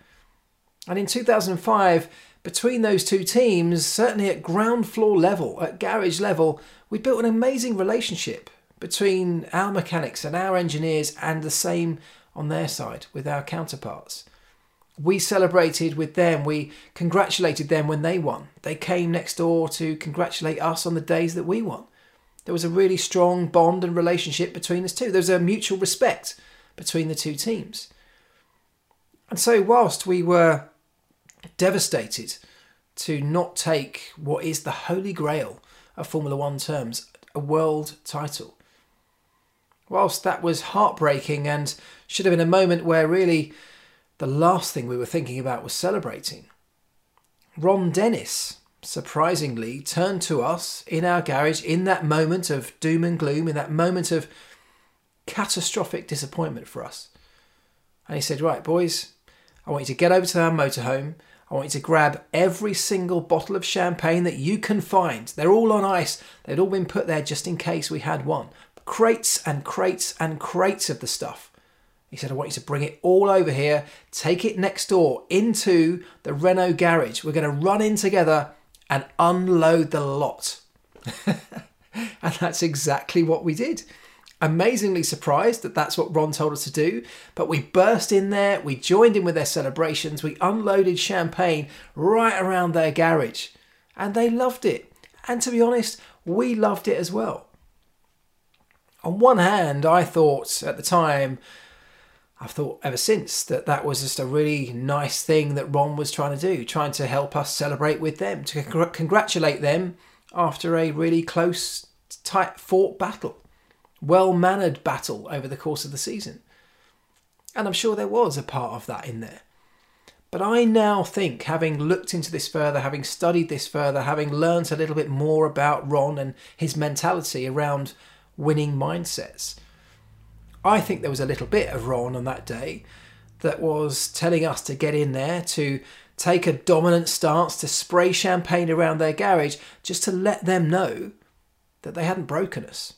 And in 2005, between those two teams, certainly at ground floor level, at garage level, we built an amazing relationship between our mechanics and our engineers, and the same on their side with our counterparts. We celebrated with them, we congratulated them when they won. They came next door to congratulate us on the days that we won. There was a really strong bond and relationship between us two. There was a mutual respect between the two teams. And so, whilst we were devastated to not take what is the holy grail of Formula One terms, a world title, whilst that was heartbreaking and should have been a moment where really the last thing we were thinking about was celebrating, Ron Dennis surprisingly turned to us in our garage in that moment of doom and gloom, in that moment of catastrophic disappointment for us. And he said, Right, boys, I want you to get over to our motorhome. I want you to grab every single bottle of champagne that you can find. They're all on ice. They'd all been put there just in case we had one. Crates and crates and crates of the stuff. He said, I want you to bring it all over here, take it next door into the Renault garage. We're going to run in together and unload the lot. and that's exactly what we did amazingly surprised that that's what Ron told us to do. But we burst in there, we joined in with their celebrations, we unloaded champagne right around their garage, and they loved it. And to be honest, we loved it as well. On one hand, I thought at the time, I've thought ever since that that was just a really nice thing that Ron was trying to do, trying to help us celebrate with them, to congratulate them after a really close, tight fought battle well mannered battle over the course of the season. And I'm sure there was a part of that in there. But I now think, having looked into this further, having studied this further, having learnt a little bit more about Ron and his mentality around winning mindsets, I think there was a little bit of Ron on that day that was telling us to get in there, to take a dominant stance, to spray champagne around their garage, just to let them know that they hadn't broken us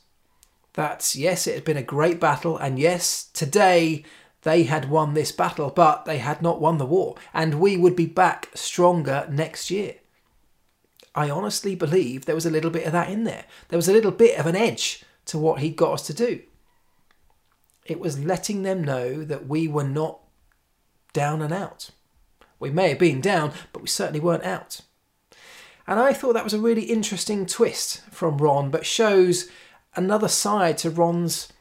that yes, it had been a great battle, and yes, today they had won this battle, but they had not won the war, and we would be back stronger next year. I honestly believe there was a little bit of that in there. There was a little bit of an edge to what he got us to do. It was letting them know that we were not down and out. We may have been down, but we certainly weren't out. And I thought that was a really interesting twist from Ron, but shows another side to Ron's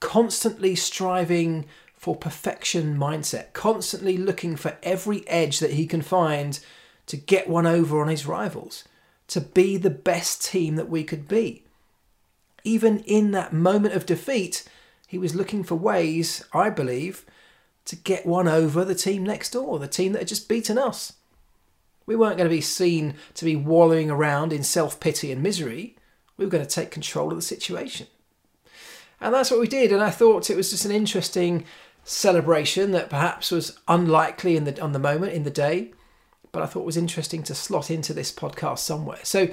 constantly striving for perfection mindset, constantly looking for every edge that he can find to get one over on his rivals, to be the best team that we could be. Even in that moment of defeat, he was looking for ways, I believe, to get one over the team next door, the team that had just beaten us. We weren't going to be seen to be wallowing around in self pity and misery. We were going to take control of the situation. And that's what we did. And I thought it was just an interesting celebration that perhaps was unlikely in the on the moment in the day, but I thought was interesting to slot into this podcast somewhere. So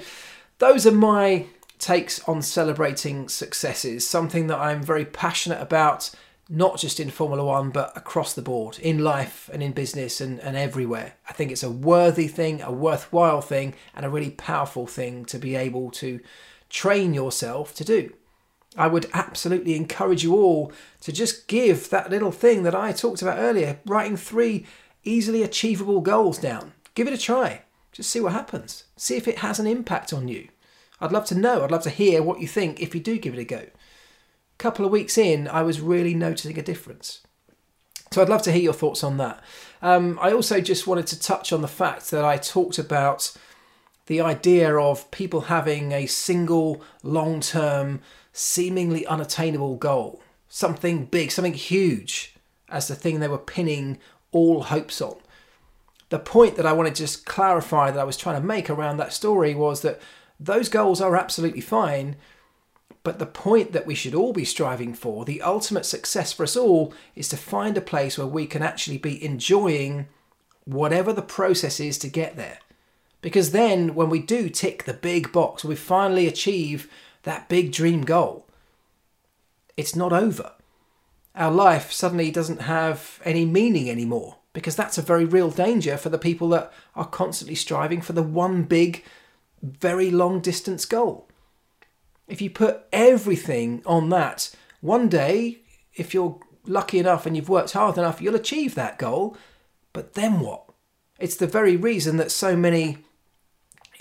those are my takes on celebrating successes, something that I'm very passionate about, not just in Formula One, but across the board, in life and in business and, and everywhere. I think it's a worthy thing, a worthwhile thing, and a really powerful thing to be able to train yourself to do. I would absolutely encourage you all to just give that little thing that I talked about earlier, writing three easily achievable goals down. Give it a try. Just see what happens. See if it has an impact on you. I'd love to know. I'd love to hear what you think if you do give it a go. A couple of weeks in, I was really noticing a difference. So I'd love to hear your thoughts on that. Um, I also just wanted to touch on the fact that I talked about the idea of people having a single long term, seemingly unattainable goal, something big, something huge, as the thing they were pinning all hopes on. The point that I want to just clarify that I was trying to make around that story was that those goals are absolutely fine, but the point that we should all be striving for, the ultimate success for us all, is to find a place where we can actually be enjoying whatever the process is to get there. Because then, when we do tick the big box, we finally achieve that big dream goal, it's not over. Our life suddenly doesn't have any meaning anymore because that's a very real danger for the people that are constantly striving for the one big, very long distance goal. If you put everything on that, one day, if you're lucky enough and you've worked hard enough, you'll achieve that goal. But then what? It's the very reason that so many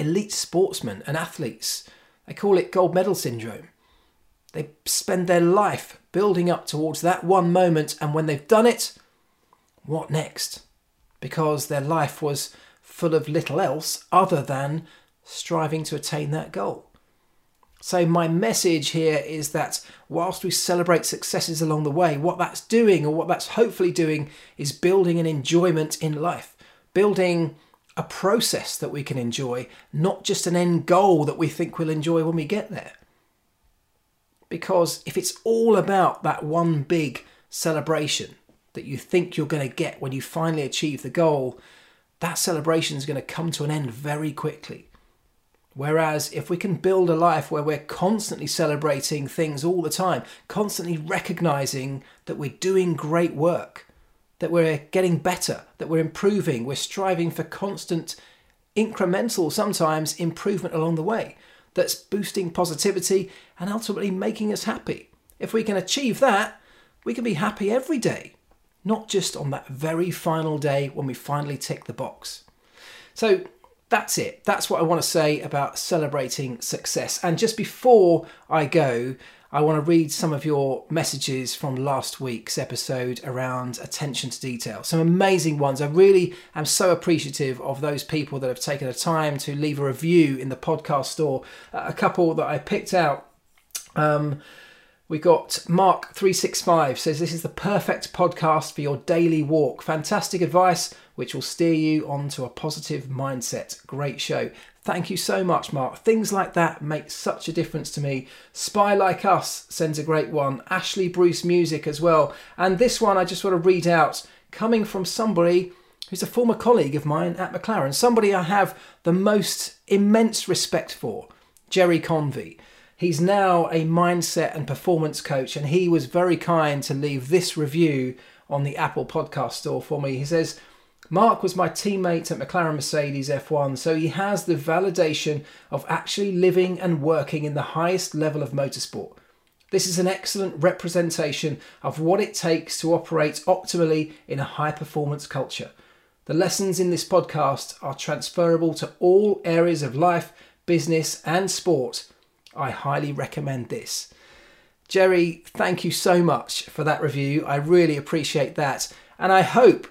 elite sportsmen and athletes, they call it gold medal syndrome. They spend their life building up towards that one moment, and when they've done it, what next? Because their life was full of little else other than striving to attain that goal. So, my message here is that whilst we celebrate successes along the way, what that's doing, or what that's hopefully doing, is building an enjoyment in life, building a process that we can enjoy, not just an end goal that we think we'll enjoy when we get there. Because if it's all about that one big celebration that you think you're going to get when you finally achieve the goal, that celebration is going to come to an end very quickly. Whereas if we can build a life where we're constantly celebrating things all the time, constantly recognizing that we're doing great work, that we're getting better, that we're improving, we're striving for constant, incremental, sometimes improvement along the way, that's boosting positivity and ultimately making us happy. If we can achieve that, we can be happy every day, not just on that very final day when we finally tick the box. So that's it. That's what I want to say about celebrating success. And just before I go, I want to read some of your messages from last week's episode around attention to detail. Some amazing ones. I really am so appreciative of those people that have taken the time to leave a review in the podcast store. A couple that I picked out. Um, we got Mark365 says this is the perfect podcast for your daily walk. Fantastic advice which will steer you onto a positive mindset. Great show. Thank you so much, Mark. Things like that make such a difference to me. Spy Like Us sends a great one. Ashley Bruce Music as well. And this one I just want to read out coming from somebody who's a former colleague of mine at McLaren, somebody I have the most immense respect for, Jerry Convey. He's now a mindset and performance coach, and he was very kind to leave this review on the Apple Podcast Store for me. He says, Mark was my teammate at McLaren Mercedes F1, so he has the validation of actually living and working in the highest level of motorsport. This is an excellent representation of what it takes to operate optimally in a high performance culture. The lessons in this podcast are transferable to all areas of life, business, and sport. I highly recommend this. Jerry, thank you so much for that review. I really appreciate that. And I hope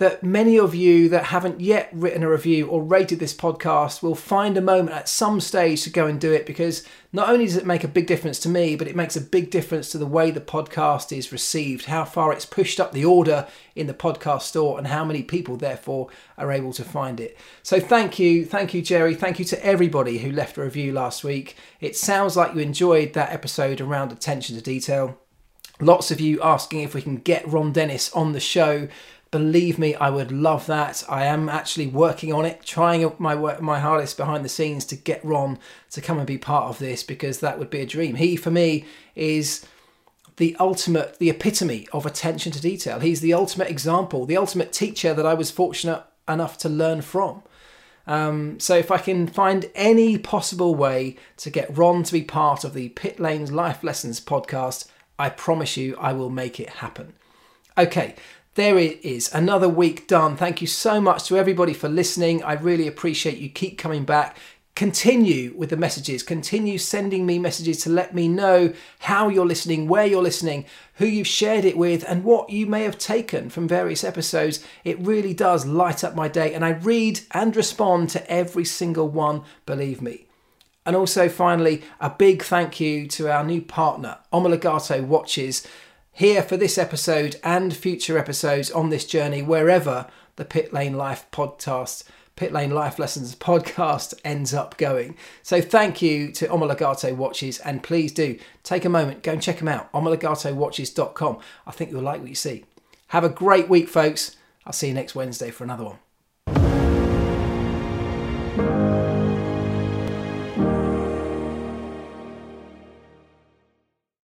that many of you that haven't yet written a review or rated this podcast will find a moment at some stage to go and do it because not only does it make a big difference to me, but it makes a big difference to the way the podcast is received, how far it's pushed up the order in the podcast store, and how many people, therefore, are able to find it. So, thank you. Thank you, Jerry. Thank you to everybody who left a review last week. It sounds like you enjoyed that episode around attention to detail. Lots of you asking if we can get Ron Dennis on the show. Believe me, I would love that. I am actually working on it, trying my my hardest behind the scenes to get Ron to come and be part of this because that would be a dream. He, for me, is the ultimate, the epitome of attention to detail. He's the ultimate example, the ultimate teacher that I was fortunate enough to learn from. Um, so if I can find any possible way to get Ron to be part of the Pit Lane's Life Lessons podcast, I promise you I will make it happen. Okay, there it is, another week done. Thank you so much to everybody for listening. I really appreciate you. Keep coming back. Continue with the messages. Continue sending me messages to let me know how you're listening, where you're listening, who you've shared it with, and what you may have taken from various episodes. It really does light up my day, and I read and respond to every single one, believe me. And also, finally, a big thank you to our new partner, Omologato Watches here for this episode and future episodes on this journey, wherever the Pit Lane Life podcast, Pit Lane Life Lessons podcast ends up going. So thank you to Omologato Watches, and please do take a moment, go and check them out, omologatowatches.com. I think you'll like what you see. Have a great week, folks. I'll see you next Wednesday for another one.